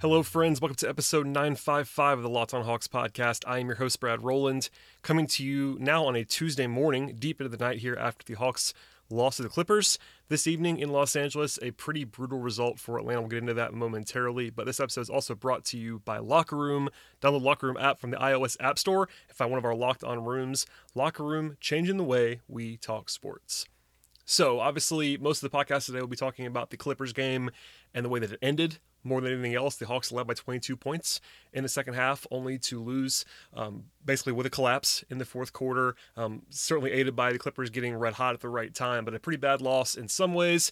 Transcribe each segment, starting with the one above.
Hello, friends. Welcome to episode 955 of the Locked On Hawks podcast. I am your host, Brad Rowland, coming to you now on a Tuesday morning, deep into the night here after the Hawks lost to the Clippers. This evening in Los Angeles, a pretty brutal result for Atlanta. We'll get into that momentarily, but this episode is also brought to you by Locker Room. Download Locker Room app from the iOS App Store and find one of our Locked On rooms. Locker Room, changing the way we talk sports. So, obviously, most of the podcast today will be talking about the Clippers game and the way that it ended. More than anything else, the Hawks led by 22 points in the second half, only to lose um, basically with a collapse in the fourth quarter. Um, certainly aided by the Clippers getting red hot at the right time, but a pretty bad loss in some ways.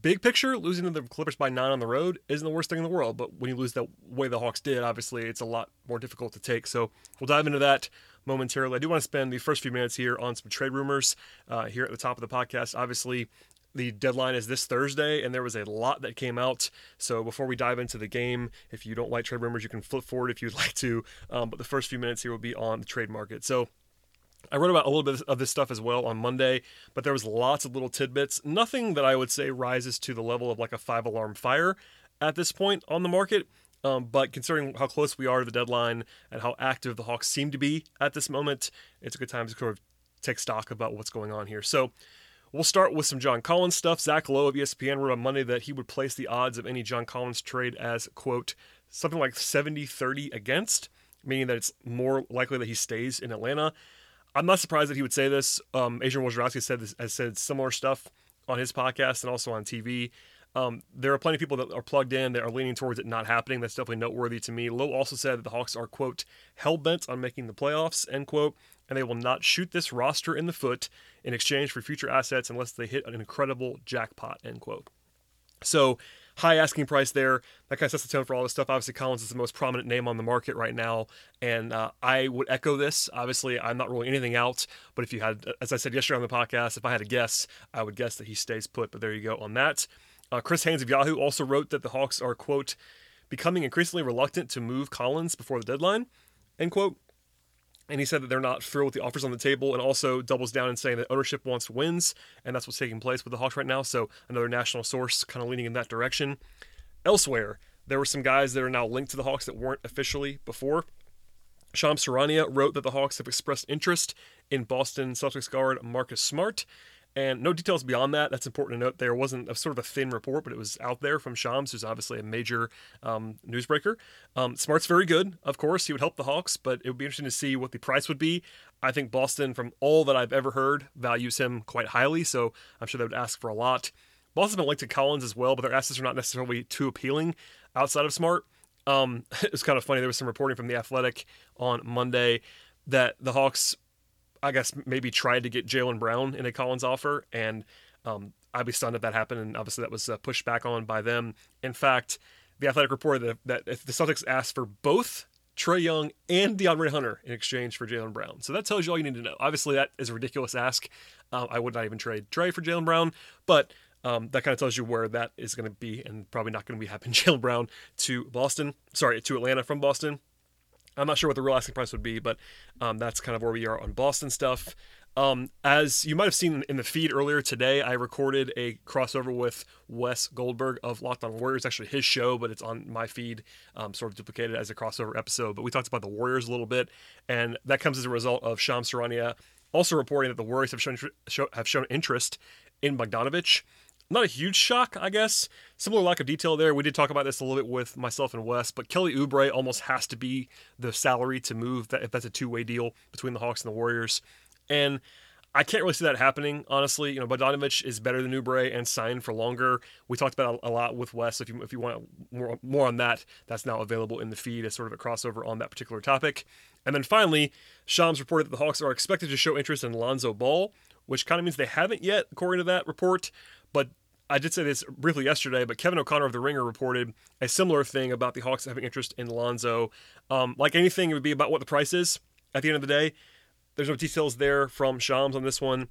Big picture, losing to the Clippers by nine on the road isn't the worst thing in the world, but when you lose the way the Hawks did, obviously it's a lot more difficult to take. So we'll dive into that momentarily. I do want to spend the first few minutes here on some trade rumors uh, here at the top of the podcast. Obviously, the deadline is this Thursday, and there was a lot that came out. So before we dive into the game, if you don't like trade rumors, you can flip forward if you'd like to. Um, but the first few minutes here will be on the trade market. So I wrote about a little bit of this stuff as well on Monday, but there was lots of little tidbits. Nothing that I would say rises to the level of like a five alarm fire at this point on the market. Um, but considering how close we are to the deadline and how active the Hawks seem to be at this moment, it's a good time to sort of take stock about what's going on here. So We'll start with some John Collins stuff. Zach Lowe of ESPN wrote on Monday that he would place the odds of any John Collins trade as, quote, something like 70 30 against, meaning that it's more likely that he stays in Atlanta. I'm not surprised that he would say this. Um, Adrian Wojnarowski said this, has said similar stuff on his podcast and also on TV. Um, there are plenty of people that are plugged in that are leaning towards it not happening. That's definitely noteworthy to me. Lowe also said that the Hawks are, quote, hell bent on making the playoffs, end quote, and they will not shoot this roster in the foot in exchange for future assets unless they hit an incredible jackpot, end quote. So, high asking price there. That kind of sets the tone for all this stuff. Obviously, Collins is the most prominent name on the market right now, and uh, I would echo this. Obviously, I'm not ruling anything out, but if you had, as I said yesterday on the podcast, if I had a guess, I would guess that he stays put. But there you go on that. Uh, Chris Haynes of Yahoo also wrote that the Hawks are, quote, becoming increasingly reluctant to move Collins before the deadline, end quote. And he said that they're not thrilled with the offers on the table and also doubles down in saying that ownership wants wins, and that's what's taking place with the Hawks right now. So another national source kind of leaning in that direction. Elsewhere, there were some guys that are now linked to the Hawks that weren't officially before. Shams Charania wrote that the Hawks have expressed interest in Boston Celtics guard Marcus Smart. And no details beyond that. That's important to note. There wasn't a sort of a thin report, but it was out there from Shams, who's obviously a major um, newsbreaker. Um, Smart's very good, of course. He would help the Hawks, but it would be interesting to see what the price would be. I think Boston, from all that I've ever heard, values him quite highly, so I'm sure they would ask for a lot. Boston's been linked to Collins as well, but their assets are not necessarily too appealing outside of Smart. Um, it was kind of funny. There was some reporting from The Athletic on Monday that the Hawks I guess maybe tried to get Jaylen Brown in a Collins offer, and um, I'd be stunned if that happened. And obviously, that was uh, pushed back on by them. In fact, the Athletic reported that, that if the Celtics asked for both Trae Young and DeAndre Hunter in exchange for Jaylen Brown, so that tells you all you need to know. Obviously, that is a ridiculous ask. Uh, I would not even trade Trae for Jaylen Brown, but um, that kind of tells you where that is going to be, and probably not going to be happening. Jaylen Brown to Boston, sorry, to Atlanta from Boston. I'm not sure what the real asking price would be, but um, that's kind of where we are on Boston stuff. Um, as you might have seen in the feed earlier today, I recorded a crossover with Wes Goldberg of Locked On Warriors. Actually, his show, but it's on my feed, um, sort of duplicated as a crossover episode. But we talked about the Warriors a little bit, and that comes as a result of Shams Charania also reporting that the Warriors have shown have shown interest in Bogdanovich not a huge shock, I guess. Similar lack of detail there. We did talk about this a little bit with myself and Wes, but Kelly Oubre almost has to be the salary to move that if that's a two-way deal between the Hawks and the Warriors. And I can't really see that happening, honestly. You know, Bogdanovich is better than Oubre and signed for longer. We talked about a lot with Wes. If you if you want more more on that, that's now available in the feed as sort of a crossover on that particular topic. And then finally, Shams reported that the Hawks are expected to show interest in Lonzo Ball, which kind of means they haven't yet, according to that report. But I did say this briefly yesterday, but Kevin O'Connor of The Ringer reported a similar thing about the Hawks having interest in Lonzo. Um, like anything, it would be about what the price is at the end of the day. There's no details there from Shams on this one.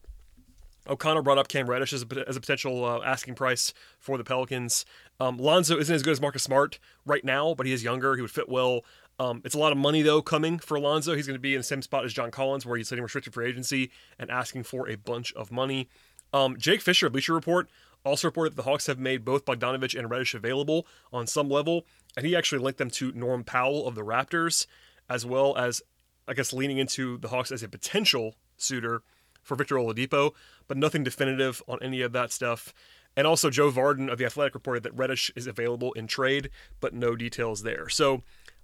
O'Connor brought up Cam Reddish as a, as a potential uh, asking price for the Pelicans. Um, Lonzo isn't as good as Marcus Smart right now, but he is younger. He would fit well. Um, it's a lot of money though coming for Lonzo. He's going to be in the same spot as John Collins, where he's sitting restricted for agency and asking for a bunch of money. Um, Jake Fisher of Bleacher Report also reported that the Hawks have made both Bogdanovich and Reddish available on some level, and he actually linked them to Norm Powell of the Raptors, as well as, I guess, leaning into the Hawks as a potential suitor for Victor Oladipo, but nothing definitive on any of that stuff. And also, Joe Vardon of The Athletic reported that Reddish is available in trade, but no details there. So,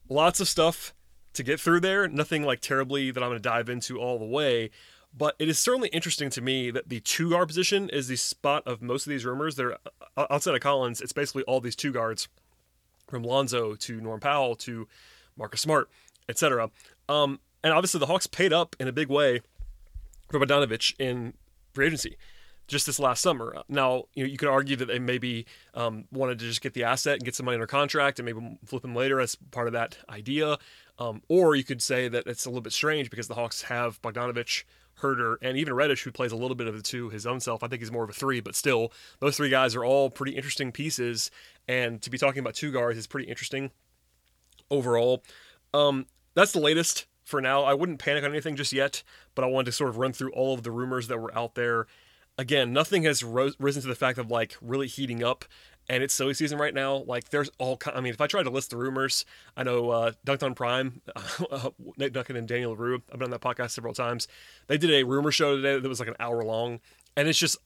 lots of stuff to get through there. Nothing like terribly that I'm going to dive into all the way. But it is certainly interesting to me that the two guard position is the spot of most of these rumors. They're outside of Collins, it's basically all these two guards from Lonzo to Norm Powell to Marcus Smart, etc. Um, and obviously, the Hawks paid up in a big way for Bogdanovich in free agency just this last summer. Now, you know, you could argue that they maybe um, wanted to just get the asset and get some money under contract and maybe flip him later as part of that idea. Um, or you could say that it's a little bit strange because the Hawks have Bogdanovich, Huerter, and even Reddish, who plays a little bit of the two his own self. I think he's more of a three, but still, those three guys are all pretty interesting pieces. And to be talking about two guards is pretty interesting overall. Um, that's the latest for now. I wouldn't panic on anything just yet, but I wanted to sort of run through all of the rumors that were out there. Again, nothing has ro- risen to the fact of like really heating up, and it's silly season right now. Like there's all, kind, I mean, if I try to list the rumors, I know uh, Dunc'd On Prime, uh, Nate Duncan and Daniel Leroux. I've been on that podcast several times. They did a rumor show today that was like an hour long, and it's just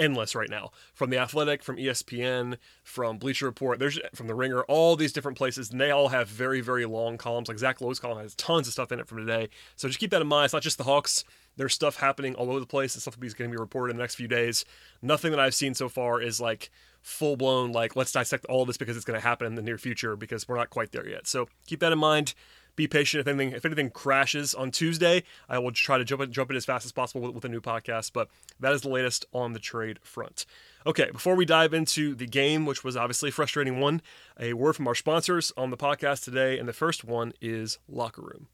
endless right now. From the Athletic, from ESPN, from Bleacher Report, there's from the Ringer, all these different places, and they all have very, very long columns. Like Zach Lowe's column has tons of stuff in it from today. So just keep that in mind. It's not just the Hawks. There's stuff happening all over the place, and stuff is going to be reported in the next few days. Nothing that I've seen so far is like full blown like let's dissect all this because it's going to happen in the near future because we're not quite there yet. So keep that in mind be patient. If anything, if anything crashes on Tuesday, I will try to jump in, jump in as fast as possible with, with a new podcast. But that is the latest on the trade front. Okay, before we dive into the game, which was obviously a frustrating one, a word from our sponsors on the podcast today, and the first one is Locker Room.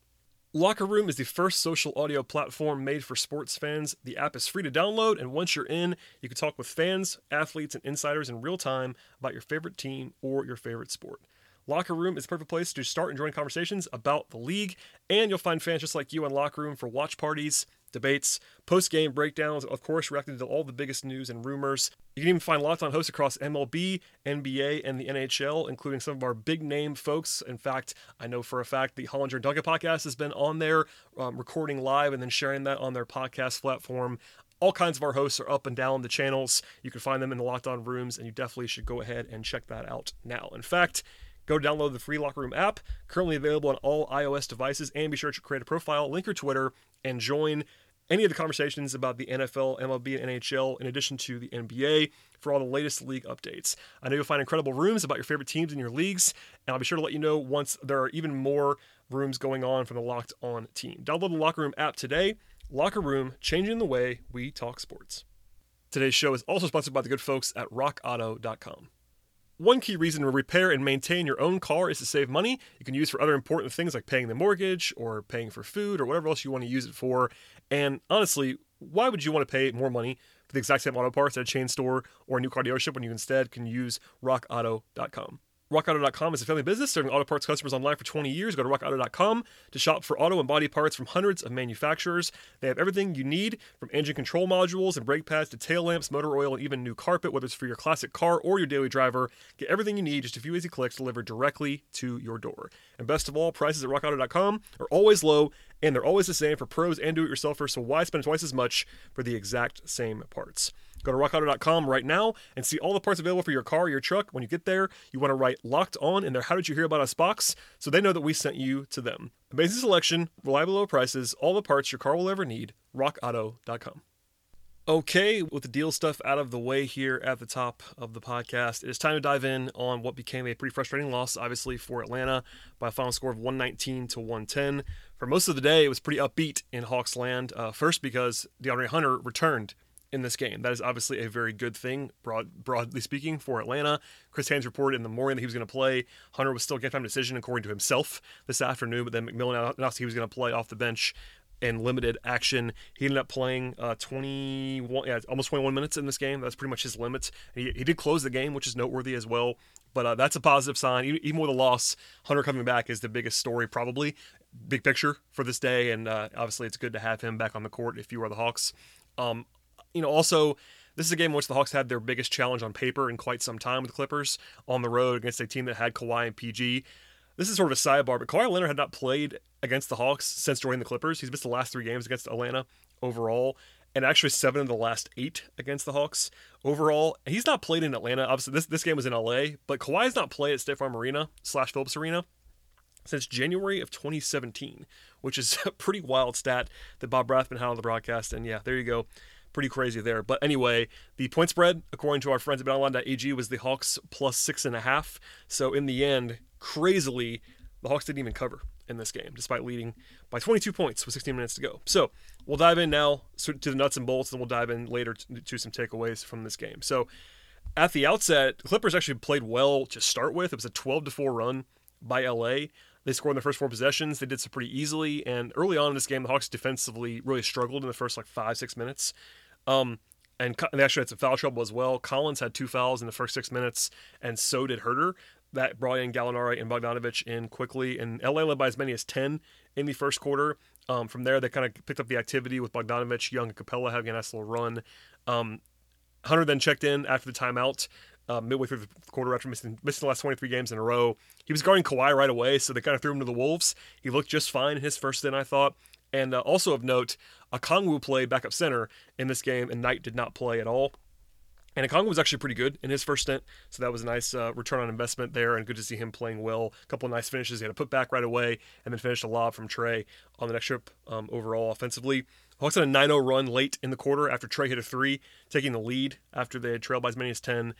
Locker Room is the first social audio platform made for sports fans. The app is free to download, and once you're in, you can talk with fans, athletes, and insiders in real time about your favorite team or your favorite sport. Locker Room is the perfect place to start and join conversations about the league, and you'll find fans just like you on Locker Room for watch parties, debates, post game breakdowns, of course, reacting to all the biggest news and rumors. You can even find lots on hosts across MLB, NBA, and the NHL, including some of our big name folks. In fact, I know for a fact the Hollinger Duncan podcast has been on there, um, recording live and then sharing that on their podcast platform. All kinds of our hosts are up and down the channels. You can find them in the Locked On rooms, and you definitely should go ahead and check that out now. In fact, Go download the free Locker Room app, currently available on all iOS devices, and be sure to create a profile, link your Twitter, and join any of the conversations about the NFL, MLB, and NHL, in addition to the NBA, for all the latest league updates. I know you'll find incredible rooms about your favorite teams in your leagues, and I'll be sure to let you know once there are even more rooms going on from the Locked On team. Download the Locker Room app today. Locker Room, changing the way we talk sports. Today's show is also sponsored by the good folks at RockAuto.com. One key reason to repair and maintain your own car is to save money. You can use for other important things like paying the mortgage or paying for food or whatever else you want to use it for. And honestly, why would you want to pay more money for the exact same auto parts at a chain store or a new car dealership when you instead can use rockauto.com? RockAuto.com is a family business serving auto parts customers online for 20 years. Go to RockAuto.com to shop for auto and body parts from hundreds of manufacturers. They have everything you need from engine control modules and brake pads to tail lamps, motor oil, and even new carpet, whether it's for your classic car or your daily driver. Get everything you need, just a few easy clicks delivered directly to your door. And best of all, prices at RockAuto.com are always low and they're always the same for pros and do it yourselfers, so why spend twice as much for the exact same parts? Go to rockauto.com right now and see all the parts available for your car or your truck. When you get there, you want to write locked on in their How Did You Hear About Us box so they know that we sent you to them. Amazing selection, reliable low prices, all the parts your car will ever need. RockAuto.com. Okay, with the deal stuff out of the way here at the top of the podcast, it is time to dive in on what became a pretty frustrating loss, obviously, for Atlanta by a final score of 119 to 110. For most of the day, it was pretty upbeat in Hawks land. Uh, first, because DeAndre Hunter returned in this game. That is obviously a very good thing, broad, broadly speaking, for Atlanta. Chris Haynes reported in the morning that he was going to play. Hunter was still game time decision according to himself this afternoon, but then McMillan announced he was going to play off the bench in limited action. He ended up playing uh, 21, yeah, almost 21 minutes in this game. That's pretty much his limit. He, he did close the game, which is noteworthy as well. But uh, that's a positive sign. Even with a loss, Hunter coming back is the biggest story probably, big picture for this day. And uh, obviously, it's good to have him back on the court if you are the Hawks. Um, you know, also. This is a game in which the Hawks had their biggest challenge on paper in quite some time with the Clippers on the road against a team that had Kawhi and PG. This is sort of a sidebar, but Kawhi Leonard had not played against the Hawks since joining the Clippers. He's missed the last three games against Atlanta overall, and actually seven of the last eight against the Hawks overall. He's not played in Atlanta. Obviously, this, this game was in LA, but Kawhi's not played at State Farm Arena slash Phillips Arena since January of 2017, which is a pretty wild stat that Bob Rathbun had on the broadcast. And yeah, there you go. Pretty crazy there. But anyway, the point spread, according to our friends at BetOnline.ag, was the Hawks plus six and a half. So in the end, crazily, the Hawks didn't even cover in this game, despite leading by 22 points with 16 minutes to go. So we'll dive in now to the nuts and bolts, and we'll dive in later to some takeaways from this game. So at the outset, Clippers actually played well to start with. It was a 12 to 4 run by LA. They scored in the first four possessions. They did so pretty easily. And early on in this game, the Hawks defensively really struggled in the first like five, six minutes. Um, and they actually had some foul trouble as well. Collins had two fouls in the first six minutes, and so did Huerter. that brought in Gallinari and Bogdanovich in quickly, and LA led by as many as 10 in the first quarter. Um, from there, they kind of picked up the activity with Bogdanovich, Young, and Capela having a nice little run. Um, Hunter then checked in after the timeout. Uh, midway through the quarter after missing, missing the last 23 games in a row. He was guarding Kawhi right away, so they kind of threw him to the Wolves. He looked just fine in his first stint, I thought. And uh, also of note, Okongwu played backup center in this game, and Knight did not play at all. And Okongwu was actually pretty good in his first stint, so that was a nice uh, return on investment there, and good to see him playing well. A couple of nice finishes. He had a put back right away, and then finished a lob from Trae on the next trip um, overall offensively. Hawks had a 9 0 run late in the quarter after Trae hit a three, taking the lead after they had trailed by as many as 10.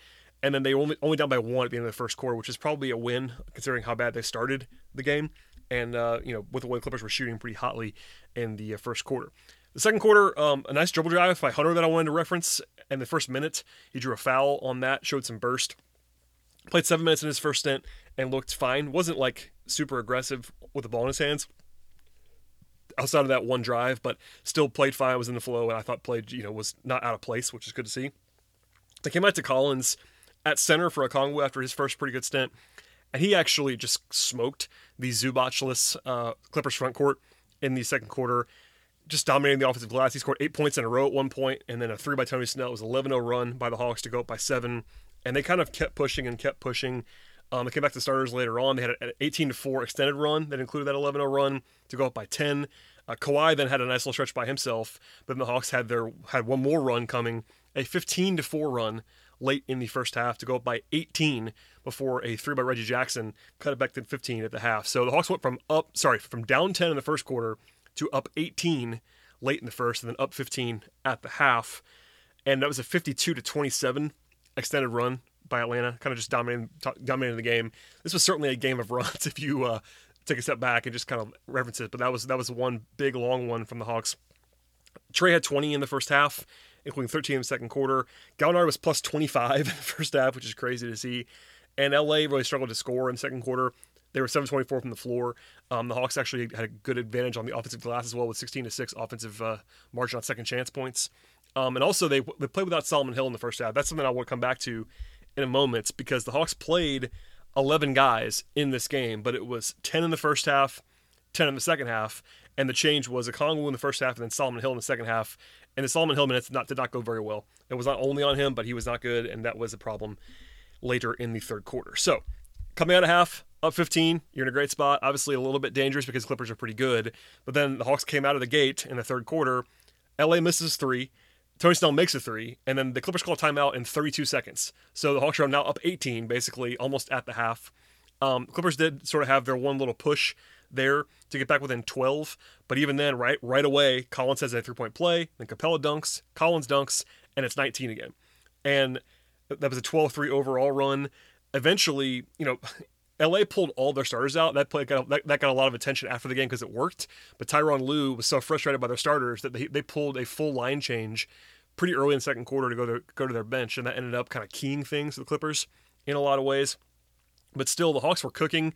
And then they only only down by one at the end of the first quarter, which is probably a win considering how bad they started the game. And, uh, you know, with the way the Clippers were shooting pretty hotly in the uh, first quarter. The second quarter, um, a nice dribble drive by Hunter that I wanted to reference. In the first minute, he drew a foul on that, showed some burst. Played seven minutes in his first stint and looked fine. Wasn't like super aggressive with the ball in his hands outside of that one drive, but still played fine. Was in the flow, and I thought played you know was not out of place, which is good to see. They came out to Collins at center for a Okongwu after his first pretty good stint, and he actually just smoked the Zubachless uh, Clippers front court in the second quarter just dominating the offensive glass. He scored eight points in a row at one point, and then a three by Tony Snell. It was 11 0 run by the Hawks to go up by seven. And they kind of kept pushing and kept pushing. Um, they came back to starters later on. They had an 18 4 extended run that included that 11 0 run to go up by 10. Uh, Kawhi then had a nice little stretch by himself, but then the Hawks had their had one more run coming, a 15 4 run late in the first half to go up by 18 before a three by Reggie Jackson cut it back to 15 at the half. So the Hawks went from up, sorry, from down 10 in the first quarter to up 18 late in the first, and then up 15 at the half. And that was a 52 to 27 extended run by Atlanta, kind of just dominating dominating the game. This was certainly a game of runs if you uh, take a step back and just kind of reference it. But that was that was one big long one from the Hawks. Trae had 20 in the first half, including 13 in the second quarter. Gallinari was plus 25 in the first half, which is crazy to see. And LA really struggled to score in the second quarter. They were 724 from the floor. Um, the Hawks actually had a good advantage on the offensive glass as well with 16 to 6 offensive uh, margin on second chance points. Um, and also, they, they played without Solomon Hill in the first half. That's something I want to come back to in a moment because the Hawks played 11 guys in this game, but it was 10 in the first half, 10 in the second half. And the change was a Okongwu in the first half and then Solomon Hill in the second half. And the Solomon Hill minutes not, did not go very well. It was not only on him, but he was not good, and that was a problem later in the third quarter. So, coming out of half, up 15, you're in a great spot. Obviously, a little bit dangerous because Clippers are pretty good. But then the Hawks came out of the gate in the third quarter. LA misses three. Tony Snell makes a three, and then the Clippers call timeout in 32 seconds. So the Hawks are now up 18, basically, almost at the half. Um, Clippers did sort of have their one little push there to get back within 12, but even then, right right away, Collins has a three point play, then Capela dunks, Collins dunks, and it's 19 again. And that was a 12 3 overall run. Eventually, you know, LA pulled all their starters out. That play got, that, that got a lot of attention after the game because it worked. But Tyronn Lue was so frustrated by their starters that they, they pulled a full line change pretty early in the second quarter to go to go to their bench, and that ended up kind of keying things to the Clippers in a lot of ways. But still, the Hawks were cooking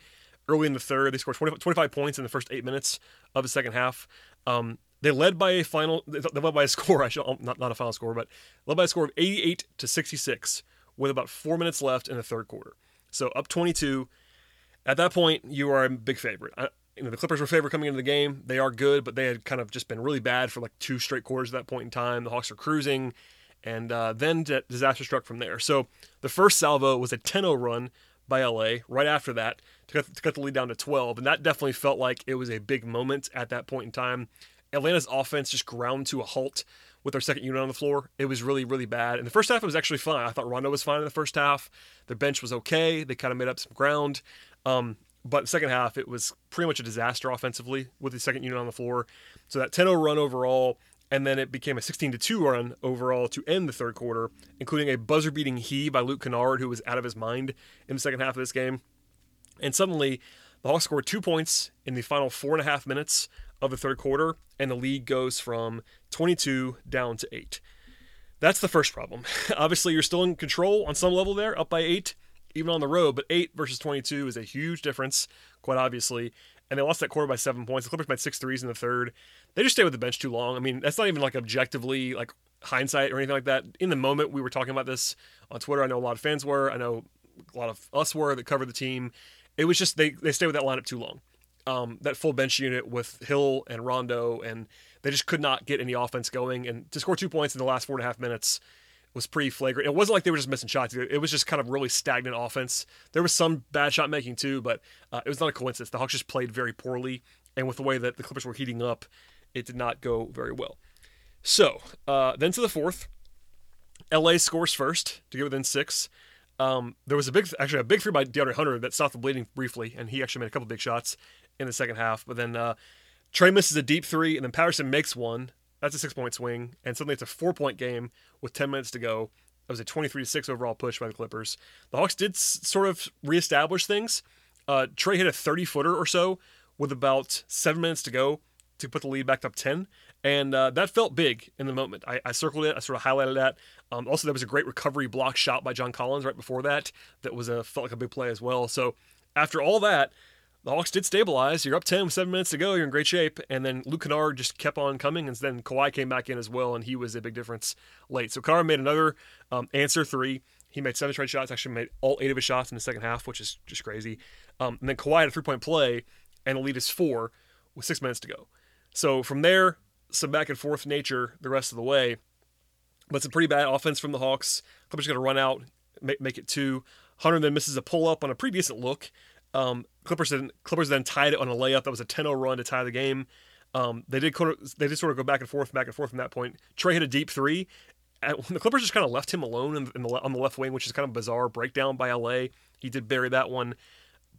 early in the third. They scored 20, 25 points in the first eight minutes of the second half. Um, They led by a final. They led by a score. I should not not a final score, but led by a score of 88 to 66 with about four minutes left in the third quarter. So up 22. At that point, you are a big favorite. I, you know, the Clippers were favorite coming into the game. They are good, but they had kind of just been really bad for like two straight quarters at that point in time. The Hawks are cruising, and uh, then disaster struck from there. So the first salvo was a 10 0 run by LA right after that to cut, to cut the lead down to 12. And that definitely felt like it was a big moment at that point in time. Atlanta's offense just ground to a halt with their second unit on the floor. It was really, really bad. In the first half, it was actually fine. I thought Rondo was fine in the first half. Their bench was okay. They kind of made up some ground. Um, but the second half, it was pretty much a disaster offensively with the second unit on the floor. So that 10 0 run overall, and then it became a 16 to 2 run overall to end the third quarter, including a buzzer beating he by Luke Kennard, who was out of his mind in the second half of this game. And suddenly, the Hawks scored two points in the final four and a half minutes of the third quarter, and the lead goes from 22 down to 8. That's the first problem. Obviously, you're still in control on some level there, up by 8, even on the road, but 8 versus 22 is a huge difference, quite obviously. And they lost that quarter by seven points. The Clippers made six threes in the third. They just stayed with the bench too long. I mean, that's not even like objectively like hindsight or anything like that. In the moment, we were talking about this on Twitter. I know a lot of fans were. I know a lot of us were that covered the team. It was just they they stayed with that lineup too long. Um, that full bench unit with Hill and Rondo, and they just could not get any offense going. And to score two points in the last four and a half minutes was pretty flagrant. It wasn't like they were just missing shots. It was just kind of really stagnant offense. There was some bad shot making too, but uh, it was not a coincidence. The Hawks just played very poorly, and with the way that the Clippers were heating up, it did not go very well. So uh, then to the fourth, LA scores first to get within six. Um, there was a big, actually a big three by DeAndre Hunter that stopped the bleeding briefly, and he actually made a couple big shots in the second half. But then uh, Trae misses a deep three, and then Patterson makes one. That's a six point swing, and suddenly it's a four point game with 10 minutes to go. It was a 23 6 overall push by the Clippers. The Hawks did s- sort of reestablish things. Uh, Trae hit a 30 footer or so with about seven minutes to go to put the lead back up 10. And uh, that felt big in the moment. I, I, circled it. I sort of highlighted that. Um, also, there was a great recovery block shot by John Collins right before that. That was a felt like a big play as well. So after all that, the Hawks did stabilize. You're up 10 with seven minutes to go. You're in great shape. And then Luke Kennard just kept on coming. And then Kawhi came back in as well, and he was a big difference late. So Kennard made another um, answer three. He made seven straight shots. Actually, made all eight of his shots in the second half, which is just crazy. Um, and then Kawhi had a three point play, and the lead is four with six minutes to go. So from there, some back and forth nature the rest of the way. But some pretty bad offense from the Hawks. Clippers going to run out, make, make it two. Hunter then misses a pull up on a pretty decent look. Um, Clippers then Clippers then tied it on a layup. That was a 10-0 run to tie the game. Um, they did they did sort of go back and forth, back and forth from that point. Trae hit a deep three. And the Clippers just kind of left him alone in, in the, on the left wing, which is kind of bizarre breakdown by LA. He did bury that one,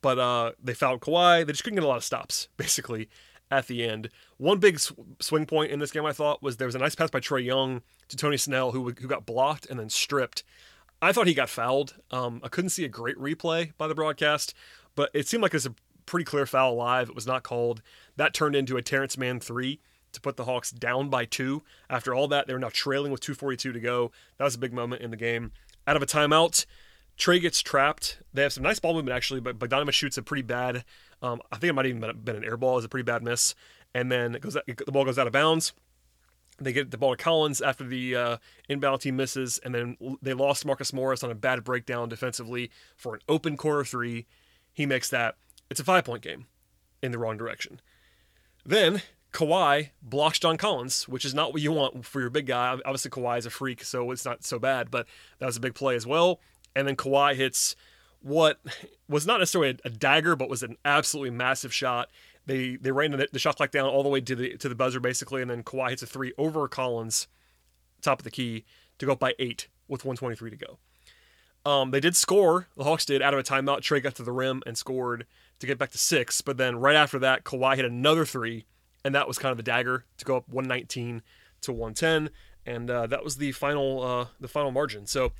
but uh, they fouled Kawhi. They just couldn't get a lot of stops, basically, at the end. One big sw- swing point in this game, I thought, was there was a nice pass by Trae Young to Tony Snell, who who got blocked and then stripped. I thought he got fouled. Um, I couldn't see a great replay by the broadcast, but it seemed like it was a pretty clear foul live. It was not called. That turned into a Terrence Mann three to put the Hawks down by two. After all that, they were now trailing with 2:42 to go. That was a big moment in the game. Out of a timeout, Trae gets trapped. They have some nice ball movement actually, but Bogdanovich shoots a pretty bad. Um, I think it might even been an air ball. It's a pretty bad miss, and then goes the ball goes out of bounds. They get the ball to Collins after the uh, inbound team misses, and then they lost Marcus Morris on a bad breakdown defensively for an open corner three. He makes that. It's a five point game in the wrong direction. Then Kawhi blocks John Collins, which is not what you want for your big guy. Obviously, Kawhi is a freak, so it's not so bad, but that was a big play as well. And then Kawhi hits what was not necessarily a, dagger, but was an absolutely massive shot. They they ran the, the shot clock down all the way to the to the buzzer basically, and then Kawhi hits a three over Collins, top of the key to go up by eight with 123 to go. Um, they did score. The Hawks did out of a timeout. Trae got to the rim and scored to get back to six. But then right after that, Kawhi hit another three, and that was kind of a dagger to go up 119 to 110, and uh, that was the final uh, the final margin. So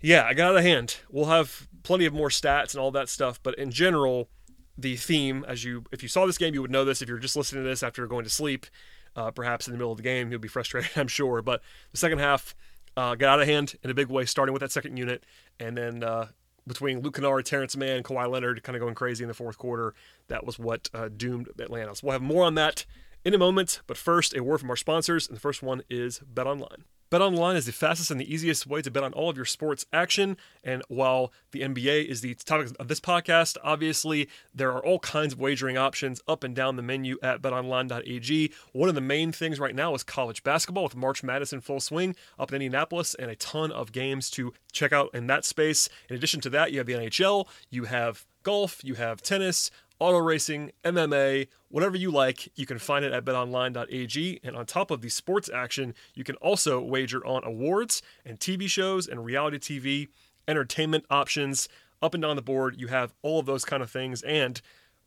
yeah, I got out of hand. We'll have plenty of more stats and all that stuff, but in general, the theme, as you if you saw this game, you would know this. If you're just listening to this after going to sleep, uh, perhaps in the middle of the game, you'll be frustrated, I'm sure. But the second half uh, got out of hand in a big way, starting with that second unit, and then uh, between Luke Kennard, Terrence Mann, Kawhi Leonard kind of going crazy in the fourth quarter, that was what uh, doomed Atlanta. So we'll have more on that in a moment, but first, a word from our sponsors, and the first one is BetOnline. BetOnline is the fastest and the easiest way to bet on all of your sports action. And while the NBA is the topic of this podcast, obviously there are all kinds of wagering options up and down the menu at betonline.ag. One of the main things right now is college basketball with March Madness in full swing up in Indianapolis and a ton of games to check out in that space. In addition to that, you have the NHL, you have golf, you have tennis, auto racing, MMA, whatever you like, you can find it at betonline.ag. And on top of the sports action, you can also wager on awards and TV shows and reality TV, entertainment options. Up and down the board, you have all of those kind of things. And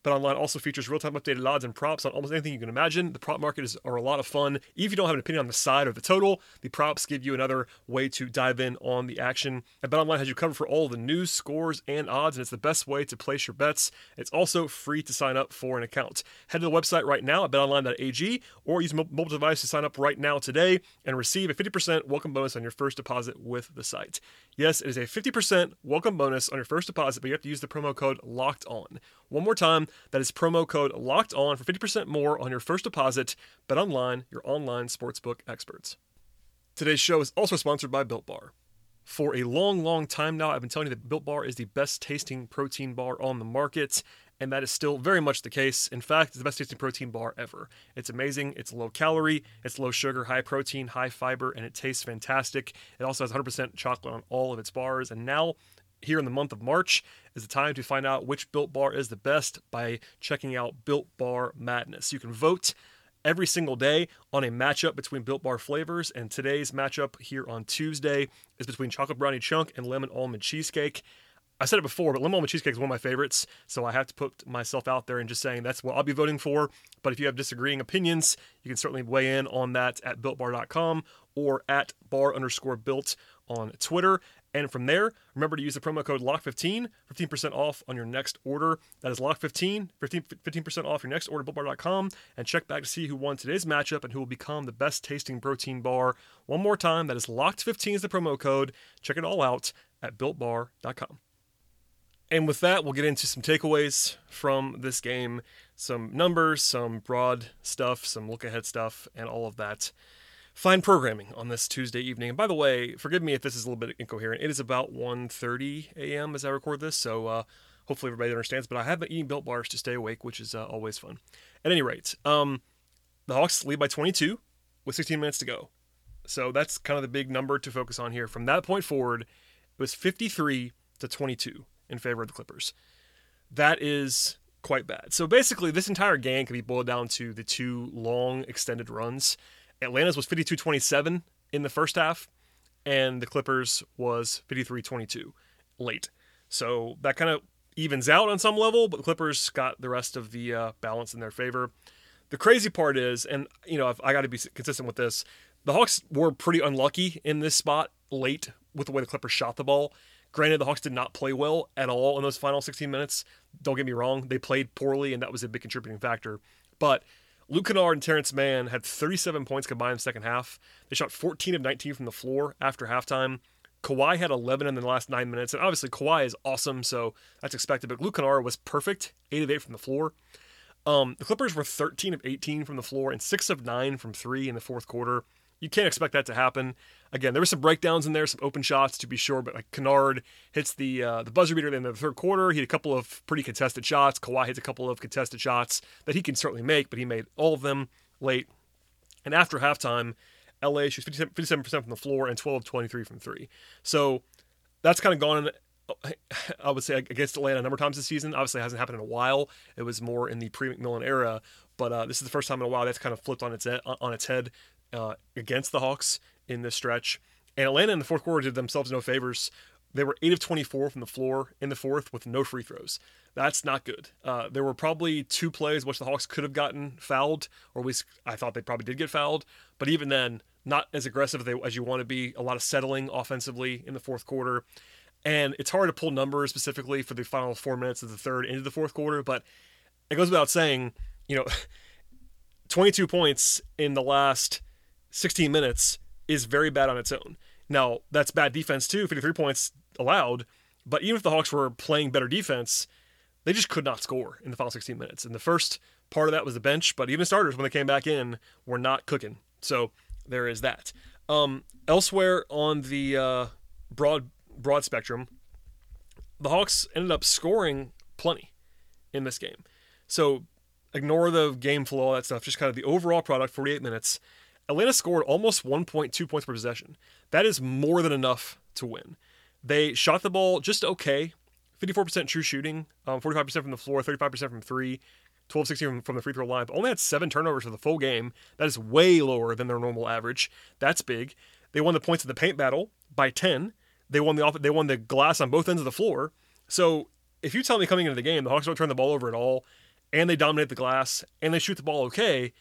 BetOnline also features real-time updated odds and props on almost anything you can imagine. The prop market are a lot of fun. If you don't have an opinion on the side or the total, the props give you another way to dive in on the action. And BetOnline has you covered for all the news, scores, and odds, and it's the best way to place your bets. It's also free to sign up for an account. Head to the website right now at betonline.ag or use mobile device to sign up right now today and receive a 50% welcome bonus on your first deposit with the site. Yes, it is a 50% welcome bonus on your first deposit, but you have to use the promo code LOCKED ON. One more time, that is promo code LOCKED ON for 50% more on your first deposit. Bet online, your online sportsbook experts. Today's show is also sponsored by Built Bar. For a long, long time now, I've been telling you that Built Bar is the best tasting protein bar on the market and that is still very much the case. In fact, it's the best tasting protein bar ever. It's amazing. It's low calorie, it's low sugar, high protein, high fiber, and it tastes fantastic. It also has 100% chocolate on all of its bars. And now, here in the month of March, is the time to find out which Built Bar is the best by checking out Built Bar Madness. You can vote every single day on a matchup between Built Bar flavors, and today's matchup here on Tuesday is between Chocolate Brownie Chunk and Lemon Almond Cheesecake. I said it before, but lemon almond cheesecake is one of my favorites, so I have to put myself out there and just saying that's what I'll be voting for. But if you have disagreeing opinions, you can certainly weigh in on that at builtbar.com or at bar underscore built on Twitter. And from there, remember to use the promo code LOCK15, 15% off on your next order. That is LOCK15, 15, 15% off your next order at builtbar.com. And check back to see who won today's matchup and who will become the best tasting protein bar. One more time, that is LOCKed15 is the promo code. Check it all out at builtbar.com. And with that, we'll get into some takeaways from this game some numbers, some broad stuff, some look ahead stuff, and all of that. Fine programming on this Tuesday evening. And by the way, forgive me if this is a little bit incoherent. It is about 1.30 a.m. as I record this, so uh, hopefully everybody understands. But I have been eating Built Bars to stay awake, which is uh, always fun. At any rate, um, the Hawks lead by 22 with 16 minutes to go. So that's kind of the big number to focus on here. From that point forward, it was 53 to 22 in favor of the Clippers. That is quite bad. So basically, this entire game can be boiled down to the two long extended runs. Atlanta's was 52 27 in the first half, and the Clippers was 53 22 late. So that kind of evens out on some level, but Clippers got the rest of the uh, balance in their favor. The crazy part is, and you know, I got to be consistent with this, the Hawks were pretty unlucky in this spot late with the way the Clippers shot the ball. Granted, the Hawks did not play well at all in those final 16 minutes. Don't get me wrong, they played poorly, and that was a big contributing factor. But Luke Kennard and Terrence Mann had 37 points combined in the second half. They shot 14 of 19 from the floor after halftime. Kawhi had 11 in the last nine minutes, and obviously Kawhi is awesome, so that's expected. But Luke Kennard was perfect, 8 of 8 from the floor. Um, the Clippers were 13 of 18 from the floor and 6 of 9 from three in the fourth quarter. You can't expect that to happen. Again, there were some breakdowns in there, some open shots to be sure, but like Kennard hits the uh, the buzzer beater in the third quarter. He had a couple of pretty contested shots. Kawhi hits a couple of contested shots that he can certainly make, but he made all of them late. And after halftime, LA shoots 57 percent from the floor and 12 of 23 from three. So that's kind of gone. I would say against Atlanta a number of times this season. Obviously, it hasn't happened in a while. It was more in the pre-McMillan era, but uh, this is the first time in a while that's kind of flipped on its on its head uh, against the Hawks in this stretch. And Atlanta in the fourth quarter did themselves no favors. They were 8 of 24 from the floor in the fourth with no free throws. That's not good. Uh, there were probably two plays which the Hawks could have gotten fouled, or at least I thought they probably did get fouled. But even then, not as aggressive as you want to be. A lot of settling offensively in the fourth quarter. And it's hard to pull numbers specifically for the final four minutes of the third into the fourth quarter, but it goes without saying, you know, 22 points in the last 16 minutes is very bad on its own. Now, that's bad defense too, 53 points allowed, but even if the Hawks were playing better defense, they just could not score in the final 16 minutes. And the first Part of that was the bench, but even starters when they came back in were not cooking. So there is that. Um, elsewhere on the uh, broad broad spectrum, the Hawks ended up scoring plenty in this game. So ignore the game flow, all that stuff. Just kind of the overall product, 48 minutes. Atlanta scored almost 1.2 points per possession. That is more than enough to win. They shot the ball just okay. 54% true shooting, um, 45% from the floor, 35% from three, 12 16 from the free throw line, but only had seven turnovers for the full game. That is way lower than their normal average. That's big. They won the points in the paint battle by 10. They won the they won the glass on both ends of the floor. So if you tell me coming into the game the Hawks don't turn the ball over at all, and they dominate the glass and they shoot the ball okay,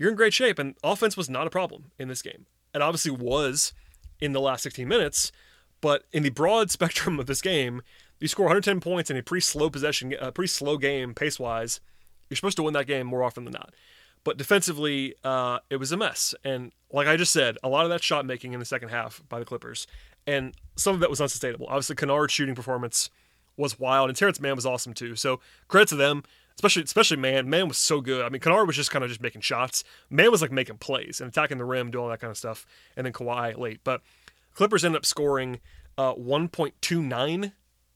you're in great shape. And offense was not a problem in this game. It obviously was in the last 16 minutes, but in the broad spectrum of this game, you score 110 points in a pretty slow possession, a pretty slow game pace wise. You're supposed to win that game more often than not. But defensively, uh, it was a mess. And like I just said, a lot of that shot making in the second half by the Clippers, and some of that was unsustainable. Obviously, Kennard's shooting performance was wild, and Terrence Mann was awesome too. So credit to them especially especially man. Mann was so good. I mean, Kennard was just kind of just making shots. Mann was like making plays and attacking the rim, doing all that kind of stuff. And then Kawhi late, but Clippers ended up scoring uh, 1.29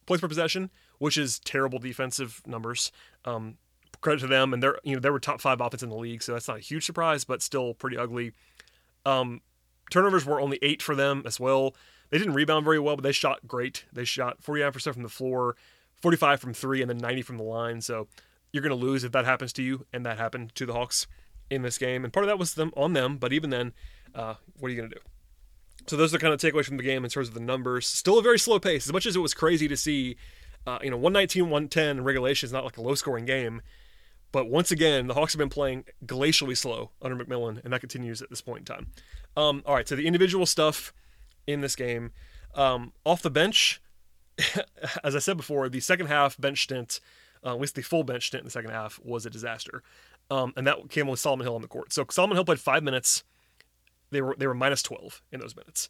points per possession, which is terrible defensive numbers. Um, credit to them, and they're you know they were top five offense in the league, so that's not a huge surprise, but still pretty ugly. Um, turnovers were only eight for them as well. They didn't rebound very well, but they shot great. They shot 49% from the floor, 45 from three, and then 90 from the line. So you're going to lose if that happens to you, and that happened to the Hawks in this game. And part of that was them on them, but even then, uh, what are you going to do? So those are the kind of takeaways from the game in terms of the numbers. Still a very slow pace. As much as it was crazy to see, uh, you know, 119, 110 regulation is not like a low scoring game. But once again, the Hawks have been playing glacially slow under McMillan, and that continues at this point in time. Um, all right, so the individual stuff in this game. Um, off the bench, as I said before, the second half bench stint uh, at least the full bench stint in the second half was a disaster. Um, and that came with Solomon Hill on the court. So Solomon Hill played five minutes. They were they were minus 12 in those minutes.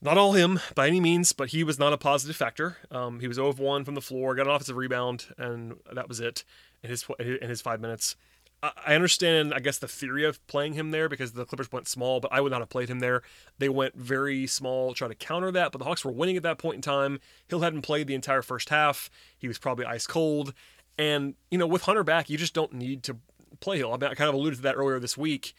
Not all him by any means, but he was not a positive factor. Um, he was 0 of 1 from the floor, got an offensive rebound, and that was it in his in his five minutes. I understand, I guess, the theory of playing him there because the Clippers went small, but I would not have played him there. They went very small, try to counter that, but the Hawks were winning at that point in time. Hill hadn't played the entire first half. He was probably ice cold. And, you know, with Hunter back, you just don't need to play Hill. I, mean, I kind of alluded to that earlier this week,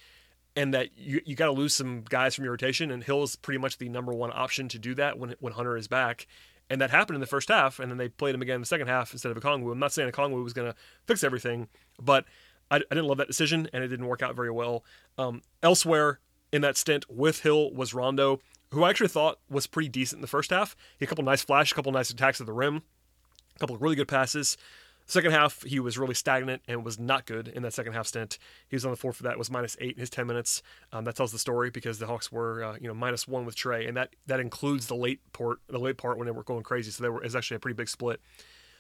and that you, you got to lose some guys from your rotation, and Hill is pretty much the number one option to do that when, when Hunter is back. And that happened in the first half, and then they played him again in the second half instead of a Okongwu. I'm not saying a Okongwu was going to fix everything, but – I, I didn't love that decision, and it didn't work out very well. Um, elsewhere in that stint with Hill was Rondo, who I actually thought was pretty decent in the first half. He had a couple nice flash, a couple nice attacks at the rim, a couple of really good passes. Second half, he was really stagnant and was not good in that second half stint. He was on the floor for that. Was minus eight in his ten minutes. Um, that tells the story because the Hawks were, uh, you know, minus one with Trae, and that that includes the late part, the late part when they were going crazy. So there was actually a pretty big split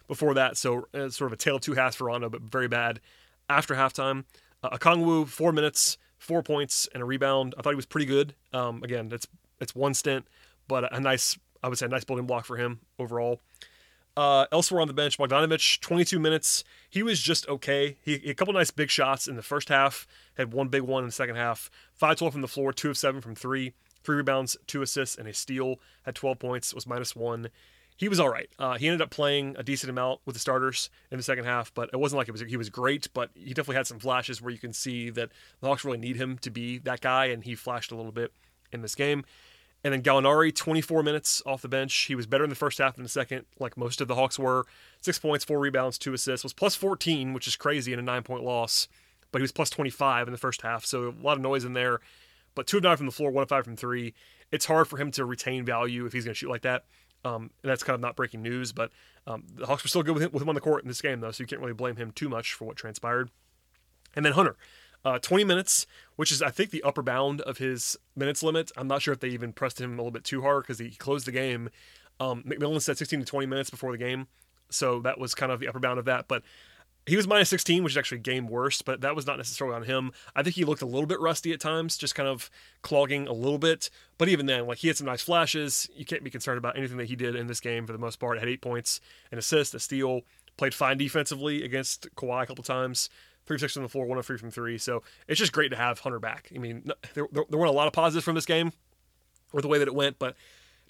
before that. So uh, sort of a tale of two halves for Rondo, but very bad after halftime. Uh, Okongwu, four minutes, four points, and a rebound. I thought he was pretty good. Um, again, it's it's one stint, but a nice, I would say, a nice building block for him overall. Uh, elsewhere on the bench, Bogdanovich, 22 minutes. He was just okay. He, he, a couple nice big shots in the first half. Had one big one in the second half. 5-12 from the floor, two of seven from three, three rebounds, two assists, and a steal. Had 12 points. Was minus one he was all right. Uh, he ended up playing a decent amount with the starters in the second half, but it wasn't like it was he was great. But he definitely had some flashes where you can see that the Hawks really need him to be that guy, and he flashed a little bit in this game. And then Gallinari, 24 minutes off the bench. He was better in the first half than the second, like most of the Hawks were. Six points, four rebounds, two assists. Was plus 14, which is crazy in a nine point loss. But he was plus 25 in the first half, so a lot of noise in there. But two of nine from the floor, one of five from three. It's hard for him to retain value if he's going to shoot like that. Um, that's kind of not breaking news, but um, the Hawks were still good with him, with him on the court in this game, though, so you can't really blame him too much for what transpired. And then Hunter, uh, 20 minutes, which is, I think, the upper bound of his minutes limit. I'm not sure if they even pressed him a little bit too hard because he closed the game. Um, McMillan said 16 to 20 minutes before the game, so that was kind of the upper bound of that. But he was minus 16, which is actually game worst, but that was not necessarily on him. I think he looked a little bit rusty at times, just kind of clogging a little bit. But even then, like he had some nice flashes. You can't be concerned about anything that he did in this game for the most part. Had eight points, an assist, a steal. Played fine defensively against Kawhi a couple times. three six from the floor, one of three from three. So it's just great to have Hunter back. I mean, there, there, there weren't a lot of positives from this game or the way that it went, but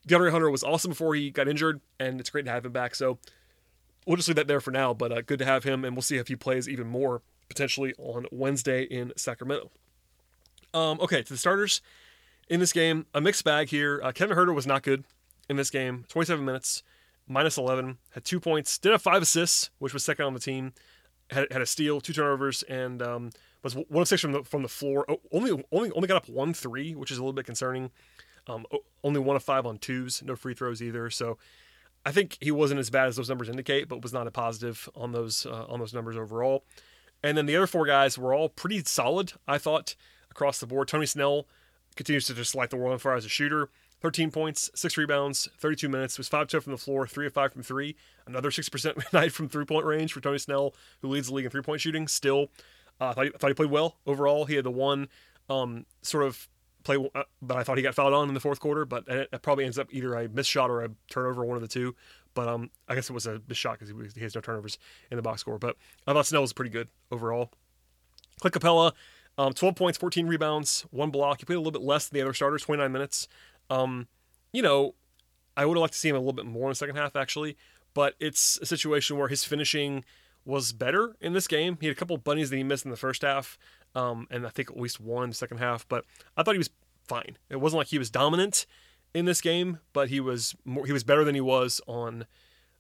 DeAndre Hunter was awesome before he got injured, and it's great to have him back. So we'll just leave that there for now, but uh, good to have him, and we'll see if he plays even more potentially on Wednesday in Sacramento. Um, okay, to the starters in this game, a mixed bag here. Uh, Kevin Huerter was not good in this game. 27 minutes, minus 11, had two points, did have five assists, which was second on the team. Had, had a steal, two turnovers, and um, was one of six from the from the floor. Oh, only only only got up one three, which is a little bit concerning. Um, only one of five on twos, no free throws either. So I think he wasn't as bad as those numbers indicate, but was not a positive on those uh, on those numbers overall. And then the other four guys were all pretty solid, I thought, across the board. Tony Snell continues to just light the world on fire as a shooter. 13 points, 6 rebounds, 32 minutes, was 5 2 from the floor, 3 of 5 from 3. Another 6% night from three point range for Tony Snell, who leads the league in three point shooting. Still, uh, I thought, he, thought he played well overall. He had the one um, sort of play, uh, but I thought he got fouled on in the fourth quarter, but it, it, probably ends up either a missed shot or a turnover, one of the two. But um, I guess it was a missed shot because he, has no turnovers in the box score. But I thought Snell was pretty good overall. Clint Capela, um, 12 points, 14 rebounds, one block. He played a little bit less than the other starters, 29 minutes. Um, you know, I would have liked to see him a little bit more in the second half, actually. But it's a situation where his finishing was better in this game. He had a couple bunnies that he missed in the first half, um, and I think at least one in the second half. But I thought he was fine. It wasn't like he was dominant in this game, but he was more, he was better than he was on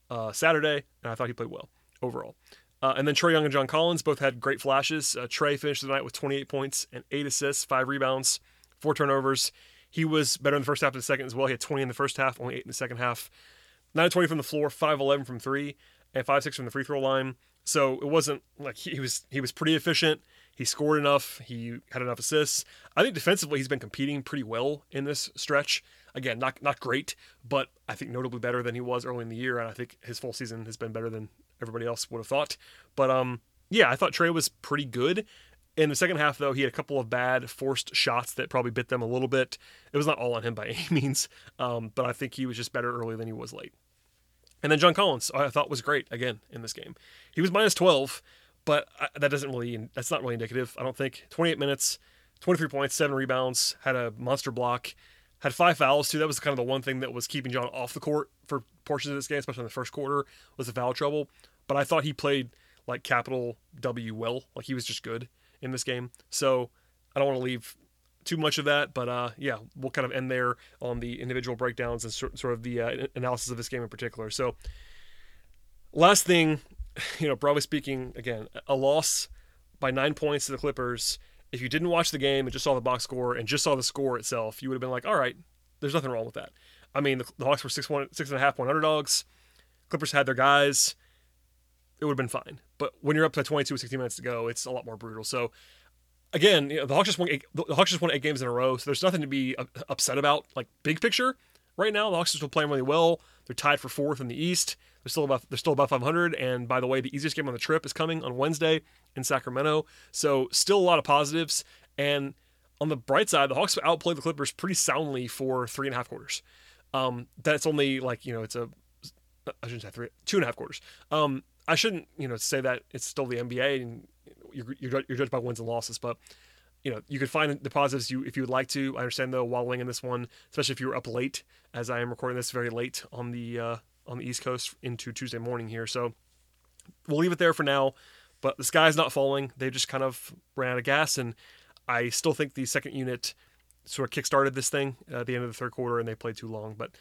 uh, Saturday, and I thought he played well overall. Uh, and then Trae Young and John Collins both had great flashes. Uh, Trae finished the night with 28 points and eight assists, five rebounds, four turnovers. He was better in the first half than the second as well. He had 20 in the first half, only eight in the second half. 9 20 from the floor, 5 11 from three, and 5 6 from the free throw line. So it wasn't like he, he was he was pretty efficient. He scored enough. He had enough assists. I think defensively he's been competing pretty well in this stretch. Again, not not great, but I think notably better than he was early in the year, and I think his full season has been better than everybody else would have thought. But um, yeah, I thought Trae was pretty good. In the second half, though, he had a couple of bad forced shots that probably bit them a little bit. It was not all on him by any means, um, but I think he was just better early than he was late. And then John Collins, I thought was great again in this game. He was minus 12, but that doesn't really that's not really indicative. I don't think 28 minutes, 23 points, seven rebounds, had a monster block, had five fouls too. That was kind of the one thing that was keeping John off the court for portions of this game, especially in the first quarter, was the foul trouble. But I thought he played like capital W well, like he was just good in this game. So I don't want to leave too much of that, but uh, yeah, we'll kind of end there on the individual breakdowns and sort of the uh, analysis of this game in particular. So last thing you know, broadly speaking, again, a loss by nine points to the Clippers. If you didn't watch the game and just saw the box score and just saw the score itself, you would have been like, all right, there's nothing wrong with that. I mean, the, the Hawks were six one six and a half point underdogs. Clippers had their guys. It would have been fine. But when you're up to 22 with 16 minutes to go, it's a lot more brutal. So again, you know, the Hawks just won eight, the Hawks just won eight games in a row. So there's nothing to be upset about. Like big picture, right now the Hawks are still playing really well. They're tied for fourth in the East. They're still about they're still about 500. And by the way, the easiest game on the trip is coming on Wednesday in Sacramento. So still a lot of positives. And on the bright side, the Hawks outplayed the Clippers pretty soundly for three and a half quarters. Um, that's only like you know it's a I shouldn't say three two and a half quarters. Um, I shouldn't you know say that it's still the NBA and you're, you're, you're judged by wins and losses, but you know you could find the positives you if you would like to. I understand though waddling in this one, especially if you were up late, as I am recording this very late on the uh, on the East Coast into Tuesday morning here. So we'll leave it there for now. But the sky's not falling. They just kind of ran out of gas, and I still think the second unit sort of kickstarted this thing at the end of the third quarter, and they played too long. But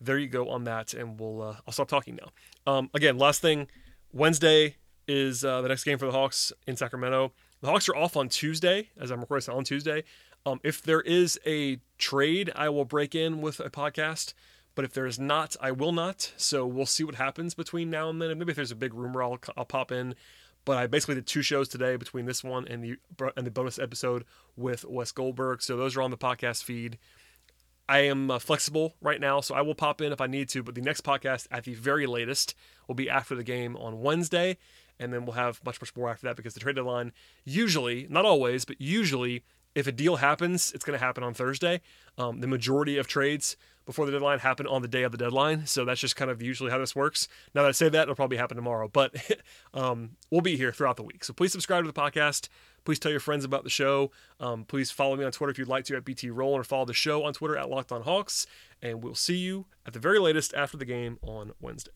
there you go on that, and we'll uh, I'll stop talking now. Um, again, last thing, Wednesday is uh, the next game for the Hawks in Sacramento. The Hawks are off on Tuesday, as I'm recording this on Tuesday. Um, if there is a trade, I will break in with a podcast. But if there is not, I will not. So we'll see what happens between now and then. And maybe if there's a big rumor, I'll, I'll pop in. But I basically did two shows today between this one and the and the bonus episode with Wes Goldberg. So those are on the podcast feed. I am uh, flexible right now, so I will pop in if I need to. But the next podcast, at the very latest, will be after the game on Wednesday, and then we'll have much much more after that because the trade deadline usually, not always, but usually if a deal happens, it's going to happen on Thursday. Um, the majority of trades before the deadline happen on the day of the deadline. So that's just kind of usually how this works. Now that I say that, it'll probably happen tomorrow, but um, we'll be here throughout the week. So please subscribe to the podcast. Please tell your friends about the show. Um, please follow me on Twitter if you'd like to at BT Roll or follow the show on Twitter at Locked On Hawks. And we'll see you at the very latest after the game on Wednesday.